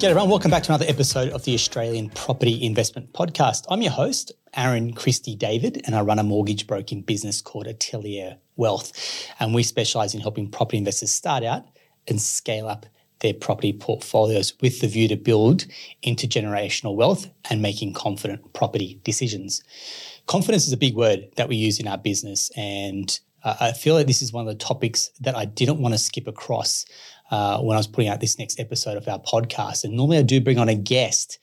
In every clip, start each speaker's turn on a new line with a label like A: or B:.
A: G'day everyone, welcome back to another episode of the Australian Property Investment Podcast. I'm your host, Aaron Christie David, and I run a mortgage broking business called Atelier Wealth. And we specialize in helping property investors start out and scale up their property portfolios with the view to build intergenerational wealth and making confident property decisions. Confidence is a big word that we use in our business, and uh, I feel like this is one of the topics that I didn't want to skip across uh, when I was putting out this next episode of our podcast. And normally I do bring on a guest.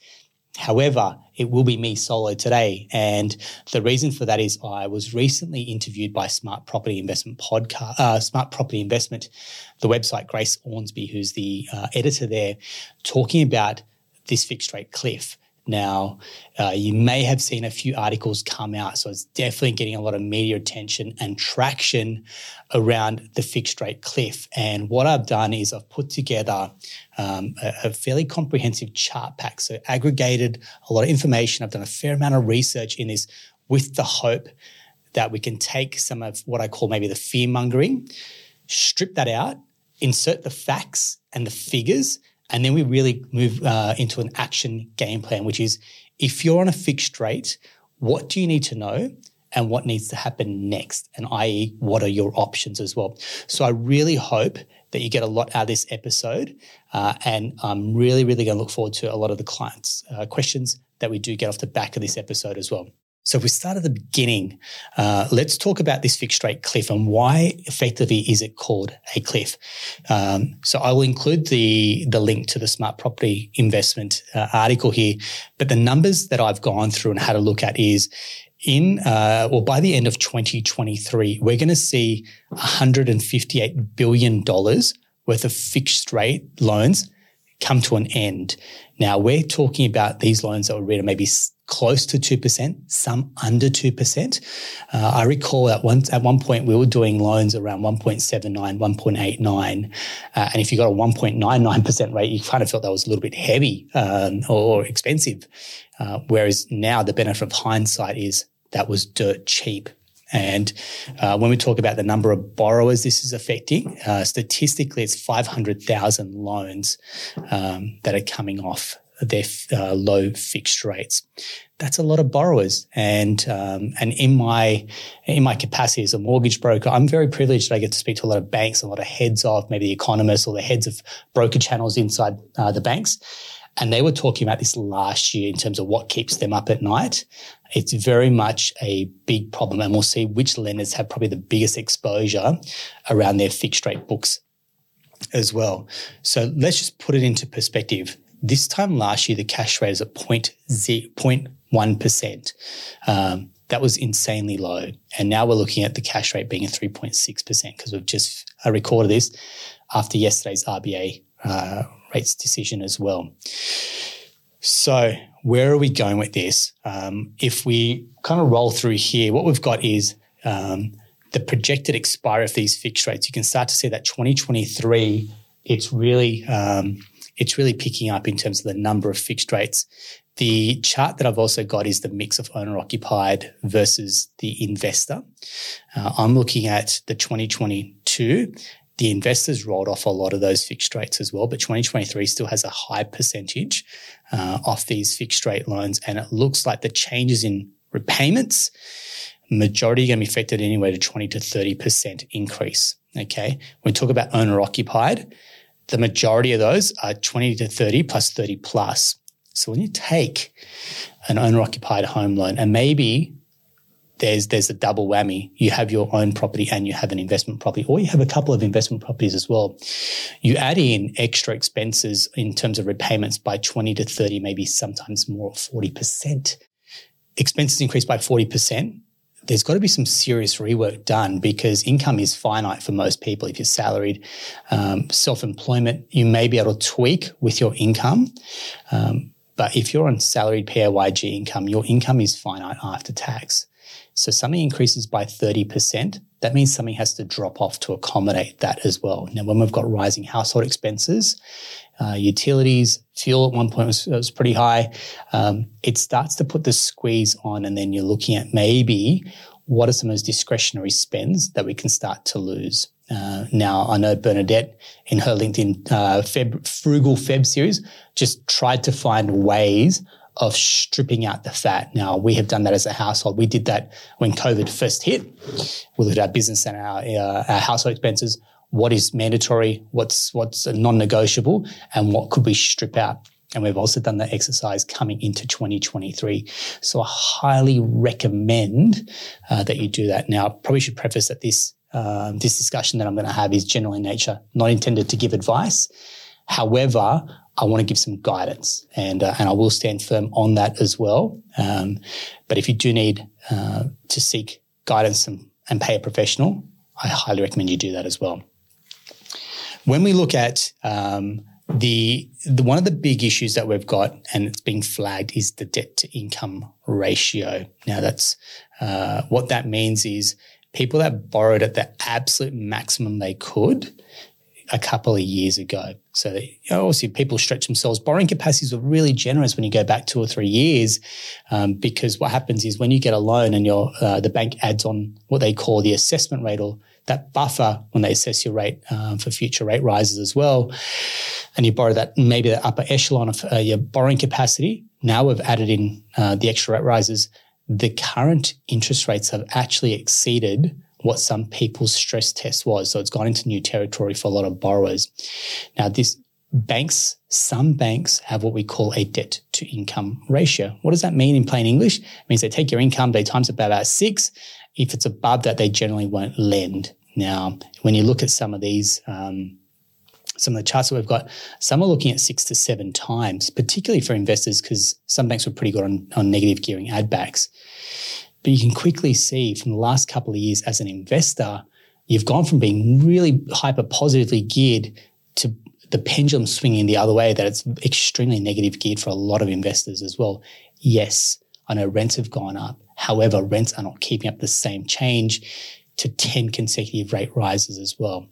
A: However, it will be me solo today. And the reason for that is I was recently interviewed by Smart Property Investment Podcast, uh, Smart Property Investment, the website Grace Ormsby, who's the uh, editor there, talking about this fixed rate cliff. Now, uh, you may have seen a few articles come out, so it's definitely getting a lot of media attention and traction around the fixed rate cliff. And what I've done is I've put together um, a, a, fairly comprehensive chart pack, so aggregated a lot of information. I've done a fair amount of research in this with the hope that we can take some of what I call maybe the fear mongering, strip that out, insert the facts and the figures and then we really move uh, into an action game plan, which is if you're on a fixed rate, what do you need to know? And what needs to happen next? And i.e., what are your options as well? So I really hope that you get a lot out of this episode. Uh, and I'm really, really going to look forward to a lot of the clients' uh, questions that we do get off the back of this episode as well. So if we start at the beginning, uh, let's talk about this fixed rate cliff and why effectively is it called a cliff. Um, so I will include the the link to the smart property investment uh, article here, but the numbers that I've gone through and had a look at is in uh, or by the end of 2023, we're going to see 158 billion dollars worth of fixed rate loans come to an end. Now we're talking about these loans that were written maybe close to 2%, some under 2%. Uh, I recall at one, at one point we were doing loans around 1.79, 1.89. Uh, and if you got a 1.99% rate, you kind of felt that was a little bit heavy um, or, expensive. Uh, whereas now the benefit of hindsight is that was dirt cheap. And uh, when we talk about the number of borrowers this is affecting, uh, statistically, it's 500,000 loans um, that are coming off their uh, low fixed rates. That's a lot of borrowers, and um, and in my in my capacity as a mortgage broker, I'm very privileged that I get to speak to a lot of banks, a lot of heads of maybe the economists or the heads of broker channels inside uh, the banks. And they were talking about this last year in terms of what keeps them up at night. It's very much a big problem. And we'll see which lenders have probably the biggest exposure around their fixed rate books as well. So let's just put it into perspective. This time last year, the cash rate is at 0.1%. Um, that was insanely low. And now we're looking at the cash rate being at 3.6% because we've just recorded this after yesterday's RBA uh, rates decision as well. So, where are we going with this? Um, if we kind of roll through here, what we've got is um, the projected expiry of these fixed rates. You can start to see that 2023, it's really um, it's really picking up in terms of the number of fixed rates. The chart that I've also got is the mix of owner occupied versus the investor. Uh, I'm looking at the 2022 the investors rolled off a lot of those fixed rates as well, but 2023 still has a high percentage uh, off these fixed rate loans. And it looks like the changes in repayments, majority are going to be affected anywhere to 20 to 30% increase. Okay. When we talk about owner occupied, the majority of those are 20 to 30 plus 30 plus. So when you take an owner occupied home loan and maybe there's there's a double whammy. You have your own property and you have an investment property, or you have a couple of investment properties as well. You add in extra expenses in terms of repayments by 20 to 30, maybe sometimes more 40%. Expenses increase by 40%. There's got to be some serious rework done because income is finite for most people. If you're salaried, um, self employment, you may be able to tweak with your income. Um, but if you're on salaried PAYG income, your income is finite after tax. So something increases by 30%, that means something has to drop off to accommodate that as well. Now, when we've got rising household expenses, uh, utilities, fuel at one point was, was pretty high. Um, it starts to put the squeeze on, and then you're looking at maybe what are some of those discretionary spends that we can start to lose. Uh, now, I know Bernadette in her LinkedIn uh, Feb, Frugal Feb series just tried to find ways of stripping out the fat. Now, we have done that as a household. We did that when COVID first hit. We looked at our business and our, uh, our household expenses. What is mandatory? What's what's non-negotiable? And what could we strip out? And we've also done the exercise coming into 2023. So I highly recommend uh, that you do that. Now, I probably should preface that this um, this discussion that I'm going to have is general in nature, not intended to give advice. However, I want to give some guidance, and uh, and I will stand firm on that as well. Um, but if you do need uh, to seek guidance and, and pay a professional, I highly recommend you do that as well. When we look at um, the, the one of the big issues that we've got, and it's being flagged, is the debt to income ratio. Now, that's uh, what that means is people that borrowed at the absolute maximum they could a couple of years ago. So you know, obviously people stretch themselves. Borrowing capacities were really generous when you go back two or three years, um, because what happens is when you get a loan and your uh, the bank adds on what they call the assessment rate or that buffer when they assess your rate um, for future rate rises as well, and you borrow that maybe the upper echelon of uh, your borrowing capacity. Now we've added in uh, the extra rate rises. The current interest rates have actually exceeded what some people's stress test was. So it's gone into new territory for a lot of borrowers. Now, this banks, some banks have what we call a debt to income ratio. What does that mean in plain English? It means they take your income, they times it by about six. If it's above that, they generally won't lend. Now, when you look at some of these, um, some of the charts that we've got, some are looking at six to seven times, particularly for investors, because some banks were pretty good on, on negative gearing add backs. But you can quickly see from the last couple of years as an investor, you've gone from being really hyper positively geared to the pendulum swinging the other way, that it's extremely negative geared for a lot of investors as well. Yes, I know rents have gone up. However, rents are not keeping up the same change to 10 consecutive rate rises as well.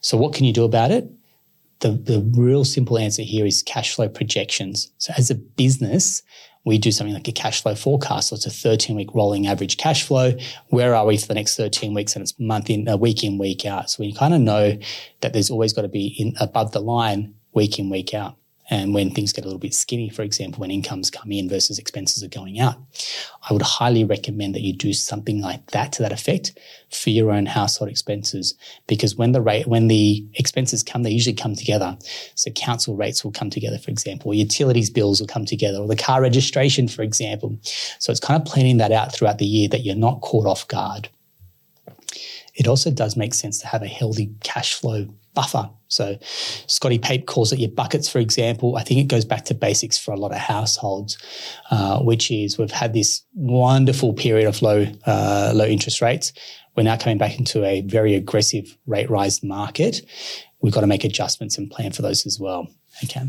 A: So what can you do about it? The, the real simple answer here is cash flow projections. So as a business, we do something like a cash flow forecast. So it's a 13 week rolling average cash flow. Where are we for the next 13 weeks? And it's month in, uh, week in, week out. So we kind of know that there's always got to be in above the line week in, week out and when things get a little bit skinny, for example, when incomes come in versus expenses are going out. I would highly recommend that you do something like that to that effect for your own household expenses. Because when the rate, when the expenses come, they usually come together. So council rates will come together, for example, or utilities bills will come together, or the car registration, for example. So it's kind of planning that out throughout the year that you're not caught off guard. It also does make sense to have a healthy cash flow buffer. So Scotty Pape calls it your buckets, for example. I think it goes back to basics for a lot of households, uh, which is we've had this wonderful period of low uh, low interest rates. We're now coming back into a very aggressive rate rise market. We've got to make adjustments and plan for those as well. Okay.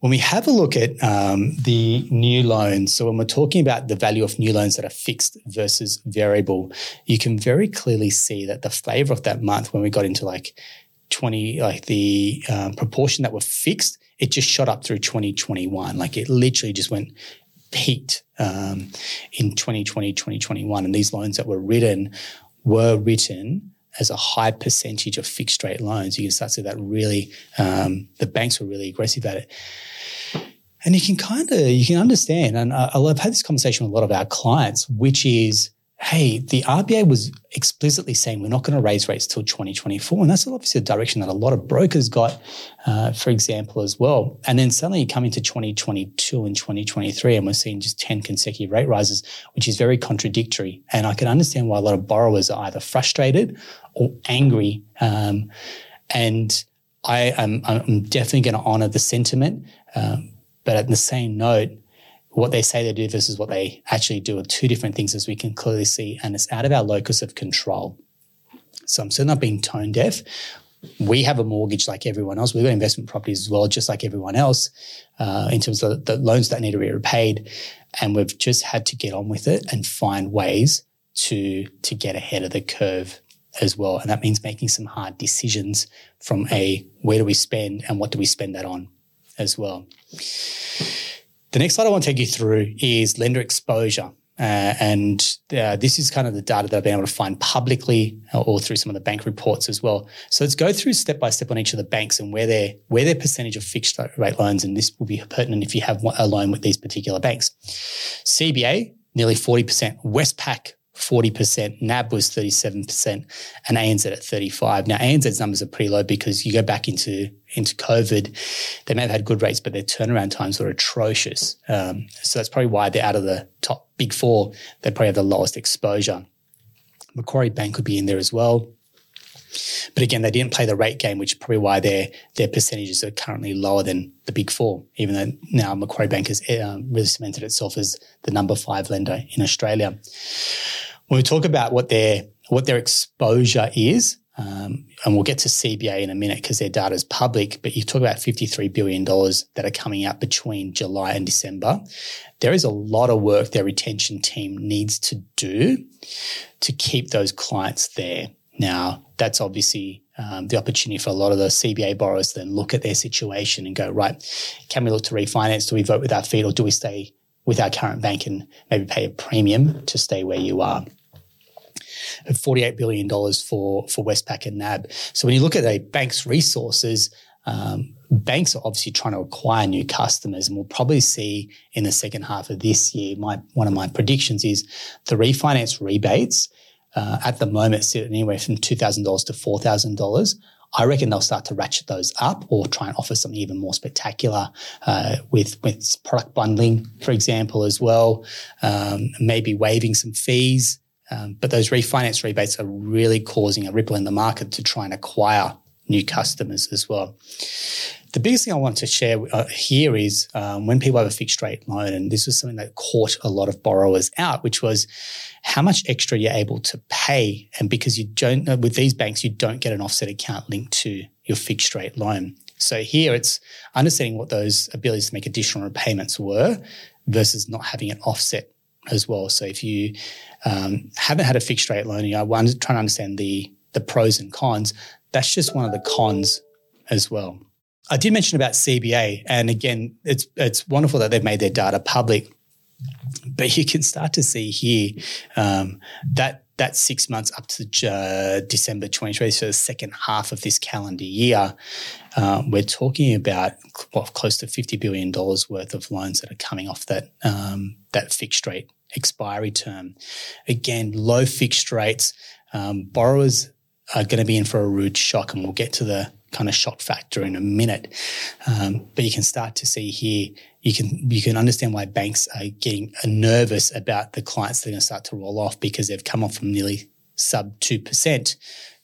A: When we have a look at um, the new loans, so when we're talking about the value of new loans that are fixed versus variable, you can very clearly see that the flavor of that month when we got into like 20, like the um, proportion that were fixed, it just shot up through 2021. Like it literally just went peaked um, in 2020, 2021. And these loans that were written were written as a high percentage of fixed rate loans. You can start to see that really, um, the banks were really aggressive at it. And you can kind of, you can understand. And I, I've had this conversation with a lot of our clients, which is, hey, the RBA was explicitly saying we're not going to raise rates till 2024. And that's obviously a direction that a lot of brokers got, uh, for example, as well. And then suddenly you come into 2022 and 2023 and we're seeing just 10 consecutive rate rises, which is very contradictory. And I can understand why a lot of borrowers are either frustrated or angry. Um, and I am I'm definitely going to honor the sentiment. Um, but at the same note, what they say they do versus what they actually do are two different things, as we can clearly see, and it's out of our locus of control. So I'm certainly not being tone deaf. We have a mortgage like everyone else. We've got investment properties as well, just like everyone else, uh, in terms of the loans that need to be repaid. And we've just had to get on with it and find ways to to get ahead of the curve as well. And that means making some hard decisions from a where do we spend and what do we spend that on as well. The next slide I want to take you through is lender exposure. Uh, and uh, this is kind of the data that I've been able to find publicly or through some of the bank reports as well. So let's go through step by step on each of the banks and where their where their percentage of fixed rate loans, and this will be pertinent if you have a loan with these particular banks. CBA nearly forty percent, Westpac 40%, NAB was 37%, and ANZ at 35. Now, ANZ's numbers are pretty low because you go back into, into COVID, they may have had good rates, but their turnaround times were atrocious. Um, so that's probably why they're out of the top big four. They probably have the lowest exposure. Macquarie Bank could be in there as well. But again, they didn't play the rate game, which is probably why their their percentages are currently lower than the big four, even though now Macquarie Bank has um, really cemented itself as the number five lender in Australia. When we talk about what their what their exposure is, um, and we'll get to CBA in a minute because their data is public, but you talk about $53 billion that are coming out between July and December. There is a lot of work their retention team needs to do to keep those clients there. Now, that's obviously um, the opportunity for a lot of the CBA borrowers to then look at their situation and go, right, can we look to refinance? Do we vote with our feet or do we stay with our current bank and maybe pay a premium to stay where you are? $48 billion for, for Westpac and NAB. So when you look at a bank's resources, um, banks are obviously trying to acquire new customers, and we'll probably see in the second half of this year. My one of my predictions is the refinance rebates uh, at the moment sit anywhere from $2,000 to $4,000. I reckon they'll start to ratchet those up or try and offer something even more spectacular uh, with, with product bundling, for example, as well. Um, maybe waiving some fees. Um, but those refinance rebates are really causing a ripple in the market to try and acquire new customers as well. The biggest thing I want to share uh, here is um, when people have a fixed rate loan, and this was something that caught a lot of borrowers out, which was how much extra you're able to pay. And because you don't, with these banks, you don't get an offset account linked to your fixed rate loan. So here it's understanding what those abilities to make additional repayments were versus not having an offset as well. So if you um, haven't had a fixed rate loan, you are trying to understand the the pros and cons. That's just one of the cons as well. I did mention about CBA, and again, it's it's wonderful that they've made their data public but you can start to see here um, that that six months up to uh, December 2020, so the second half of this calendar year, uh, we're talking about well, close to $50 billion worth of loans that are coming off that, um, that fixed rate expiry term. Again, low fixed rates. Um, borrowers are going to be in for a rude shock, and we'll get to the kind of shock factor in a minute. Um, but you can start to see here, you can you can understand why banks are getting nervous about the clients that are going to start to roll off because they've come off from nearly sub two percent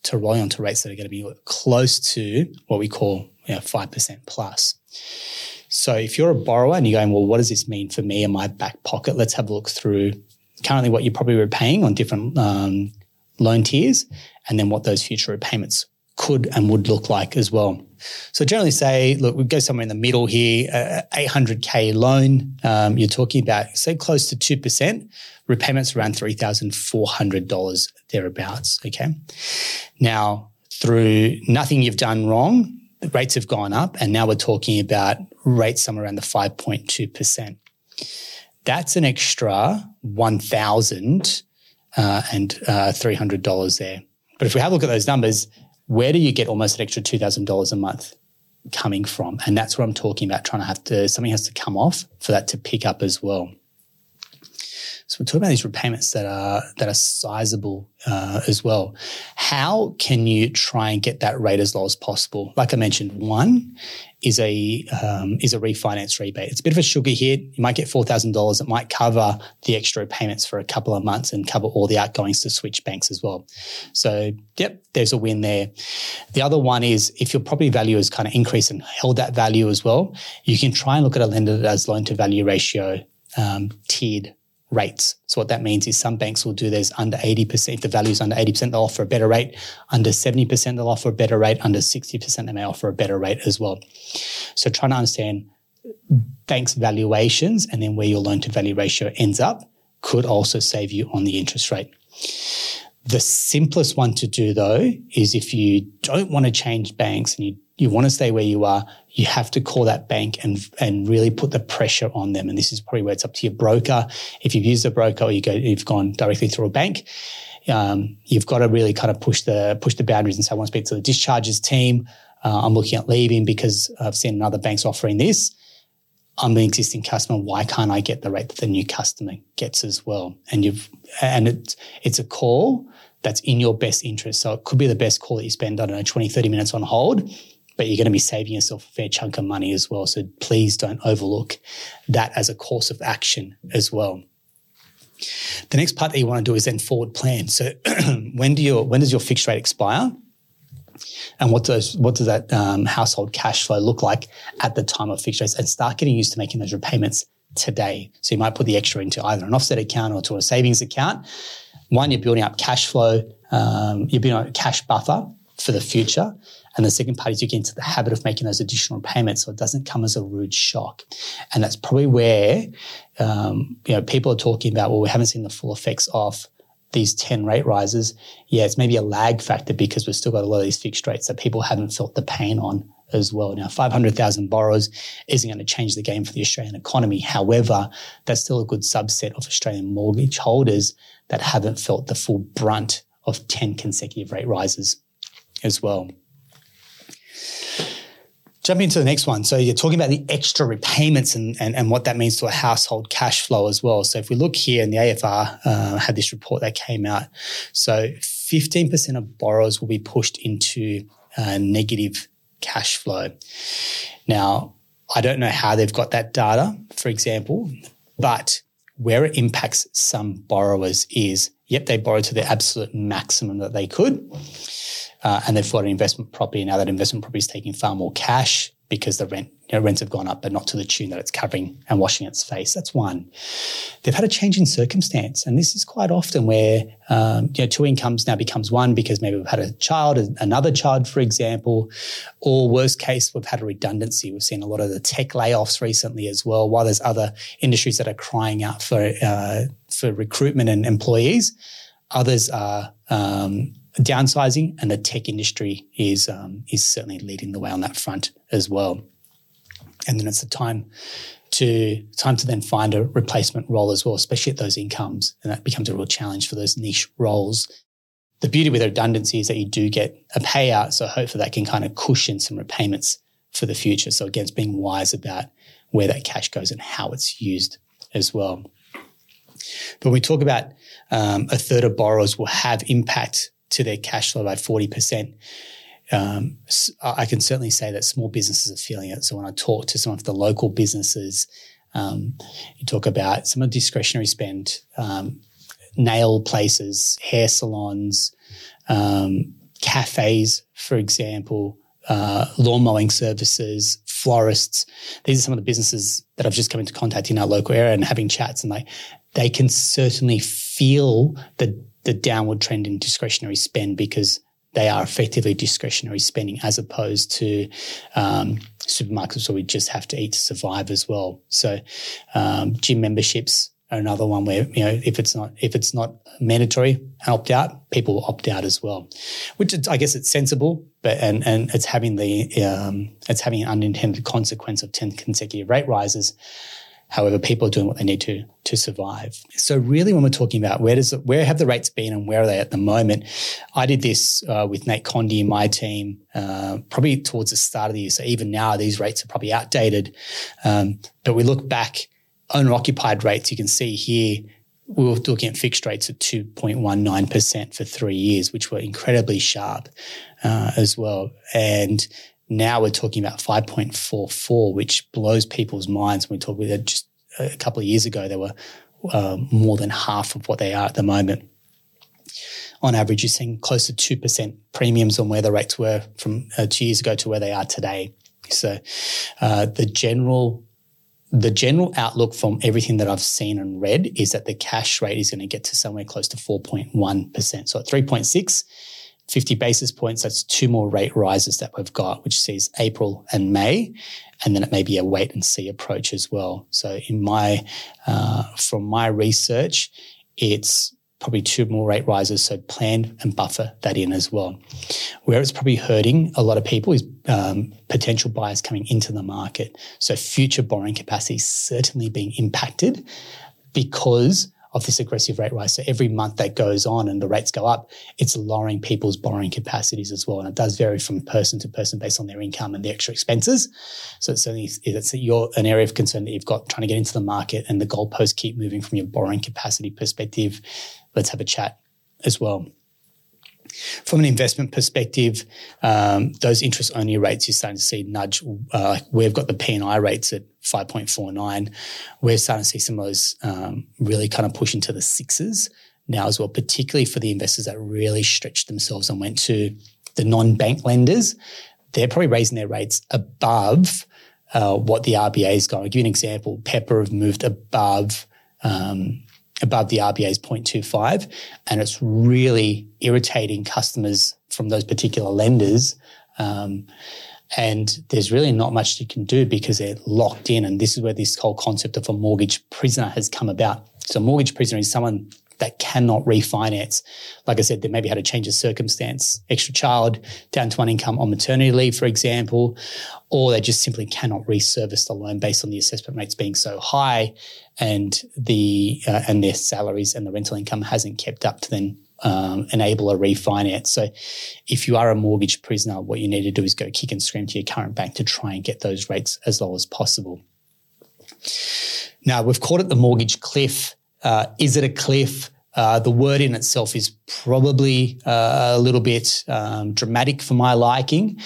A: to rolling onto rates that are going to be close to what we call you percent plus. So if you're a borrower and you're going, well, what does this mean for me in my back pocket? Let's have a look through currently what you're probably repaying on different um, loan tiers, and then what those future repayments could and would look like as well. So generally say, look, we go somewhere in the middle here, uh, 800K loan, um, you're talking about, say, close to 2%, repayments around $3,400 thereabouts, okay? Now, through nothing you've done wrong, the rates have gone up, and now we're talking about rates somewhere around the 5.2%. That's an extra 1000 uh, and uh, $300 there. But if we have a look at those numbers, where do you get almost an extra $2,000 a month coming from? And that's what I'm talking about, trying to have to, something has to come off for that to pick up as well. So we're talking about these repayments that are that are sizable uh, as well. How can you try and get that rate as low as possible? Like I mentioned, one is a um, is a refinance rebate. It's a bit of a sugar hit. You might get four thousand dollars. It might cover the extra payments for a couple of months and cover all the outgoings to switch banks as well. So yep, there's a win there. The other one is if your property value has kind of increased and held that value as well, you can try and look at a lender that has loan to value ratio um, tiered rates. So what that means is some banks will do this under 80%. If the value is under 80%, they'll offer a better rate. Under 70%, they'll offer a better rate. Under 60%, they may offer a better rate as well. So trying to understand banks' valuations and then where your loan to value ratio ends up could also save you on the interest rate. The simplest one to do though is if you don't want to change banks and you you want to stay where you are, you have to call that bank and and really put the pressure on them. And this is probably where it's up to your broker. If you've used a broker or you go, you've gone directly through a bank, um, you've got to really kind of push the push the boundaries and say, I want to speak to the discharges team. Uh, I'm looking at leaving because I've seen another bank's offering this. I'm the existing customer. Why can't I get the rate that the new customer gets as well? And you've and it's it's a call that's in your best interest. So it could be the best call that you spend, I don't know, 20, 30 minutes on hold, but you're going to be saving yourself a fair chunk of money as well. So please don't overlook that as a course of action as well. The next part that you want to do is then forward plan. So when do your when does your fixed rate expire? And what does what does that um, household cash flow look like at the time of fixed rates? And start getting used to making those repayments today. So you might put the extra into either an offset account or to a savings account. One, you're building up cash flow, um, you're building up a cash buffer for the future. And the second part is you get into the habit of making those additional payments so it doesn't come as a rude shock. And that's probably where, um, you know, people are talking about, well, we haven't seen the full effects of these 10 rate rises. Yeah, it's maybe a lag factor because we've still got a lot of these fixed rates that people haven't felt the pain on as well. Now, 500,000 borrowers isn't going to change the game for the Australian economy. However, that's still a good subset of Australian mortgage holders that haven't felt the full brunt of 10 consecutive rate rises as well. Jumping into the next one. So you're talking about the extra repayments and, and, and what that means to a household cash flow as well. So if we look here, and the AFR uh, had this report that came out. So 15% of borrowers will be pushed into uh, negative cash flow. Now, I don't know how they've got that data, for example, but where it impacts some borrowers is, yep, they borrowed to the absolute maximum that they could uh, and they've got an investment property. Now that investment property is taking far more cash because the rent you know, rents have gone up, but not to the tune that it's covering and washing its face. That's one. They've had a change in circumstance, and this is quite often where um, you know two incomes now becomes one because maybe we've had a child, another child, for example, or worst case we've had a redundancy. We've seen a lot of the tech layoffs recently as well. While there's other industries that are crying out for uh, for recruitment and employees, others are um, downsizing, and the tech industry is um, is certainly leading the way on that front as well. And then it's the time to time to then find a replacement role as well, especially at those incomes, and that becomes a real challenge for those niche roles. The beauty with redundancy is that you do get a payout, so hopefully that can kind of cushion some repayments for the future. So again, it's being wise about where that cash goes and how it's used as well. But we talk about um, a third of borrowers will have impact to their cash flow by 40%. Um, I can certainly say that small businesses are feeling it. So when I talk to some of the local businesses, um, you talk about some of the discretionary spend, um, nail places, hair salons, um, cafes, for example, uh, lawn mowing services, florists. These are some of the businesses that I've just come into contact in our local area and having chats, and they they can certainly feel the the downward trend in discretionary spend because they are effectively discretionary spending as opposed to um, supermarkets where we just have to eat to survive as well. So um, gym memberships are another one where you know if it's not if it's not mandatory opt out, people will opt out as well. Which is, I guess it's sensible, but and and it's having the um, it's having an unintended consequence of ten consecutive rate rises. However, people are doing what they need to to survive. So really, when we're talking about where does where have the rates been and where are they at the moment, I did this uh, with Nate Condy and my team uh, probably towards the start of the year. So even now, these rates are probably outdated. Um, but we look back owner occupied rates. You can see here we were looking at fixed rates at 2.19% for three years, which were incredibly sharp uh, as well. And now we're talking about 5.44, which blows people's minds when we talk about just a couple of years ago, they were uh, more than half of what they are at the moment. On average, you're seeing close to 2% premiums on where the rates were from uh, two years ago to where they are today. So uh, the general the general outlook from everything that I've seen and read is that the cash rate is going to get to somewhere close to 4.1%. So at 3.6, 50 basis points, that's two more rate rises that we've got, which sees April and May. And then it may be a wait and see approach as well. So in my, uh, from my research, it's probably two more rate rises. So plan and buffer that in as well. Where it's probably hurting a lot of people is um, potential buyers coming into the market. So future borrowing capacity is certainly being impacted because of this aggressive rate rise. So every month that goes on and the rates go up, it's lowering people's borrowing capacities as well. And it does vary from person to person based on their income and the extra expenses. So it's certainly it's you're an area of concern that you've got trying to get into the market and the goalposts keep moving from your borrowing capacity perspective. Let's have a chat as well. From an investment perspective, um, those interest only rates you're starting to see nudge. Uh, we've got the P&I rates at 5.49. We're starting to see some of those um, really kind of push into the sixes now as well, particularly for the investors that really stretched themselves and went to the non-bank lenders. They're probably raising their rates above uh, what the RBA is going. I'll give you an example. Pepper have moved above um, above the RBA's 0.25. And it's really irritating customers from those particular lenders. Um, and there's really not much you can do because they're locked in. And this is where this whole concept of a mortgage prisoner has come about. So, a mortgage prisoner is someone that cannot refinance. Like I said, they maybe had a change of circumstance, extra child, down to one income on maternity leave, for example, or they just simply cannot reservice the loan based on the assessment rates being so high and the uh, and their salaries and the rental income hasn't kept up to then um, enable a refinance. So, if you are a mortgage prisoner, what you need to do is go kick and scream to your current bank to try and get those rates as low as possible. Now, we've called it the mortgage cliff. Uh, is it a cliff? Uh, the word in itself is probably uh, a little bit um, dramatic for my liking.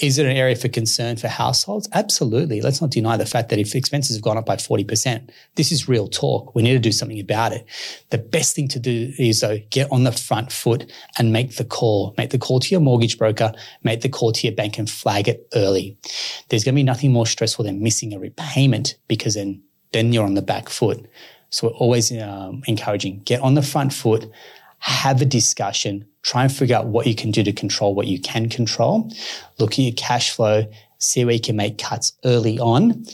A: Is it an area for concern for households? Absolutely. Let's not deny the fact that if expenses have gone up by 40%, this is real talk. We need to do something about it. The best thing to do is though, get on the front foot and make the call. Make the call to your mortgage broker, make the call to your bank and flag it early. There's going to be nothing more stressful than missing a repayment because then, then you're on the back foot. So we're always um, encouraging get on the front foot, have a discussion, try and figure out what you can do to control what you can control. Look at your cash flow, see where you can make cuts early on.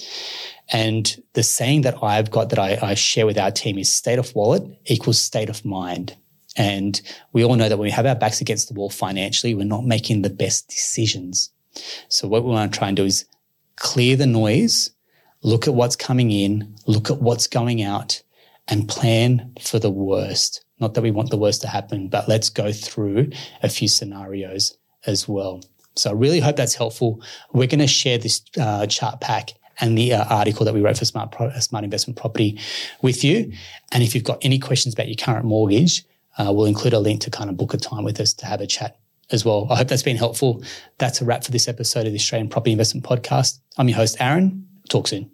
A: And the saying that I've got that I, I share with our team is state of wallet equals state of mind. And we all know that when we have our backs against the wall financially, we're not making the best decisions. So what we want to try and do is clear the noise, look at what's coming in, look at what's going out, and plan for the worst. Not that we want the worst to happen, but let's go through a few scenarios as well. So I really hope that's helpful. We're going to share this uh, chart pack and the uh, article that we wrote for Smart, Pro- uh, Smart Investment Property with you. And if you've got any questions about your current mortgage, uh, we'll include a link to kind of book a time with us to have a chat as well. I hope that's been helpful. That's a wrap for this episode of the Australian Property Investment Podcast. I'm your host, Aaron. Talk soon.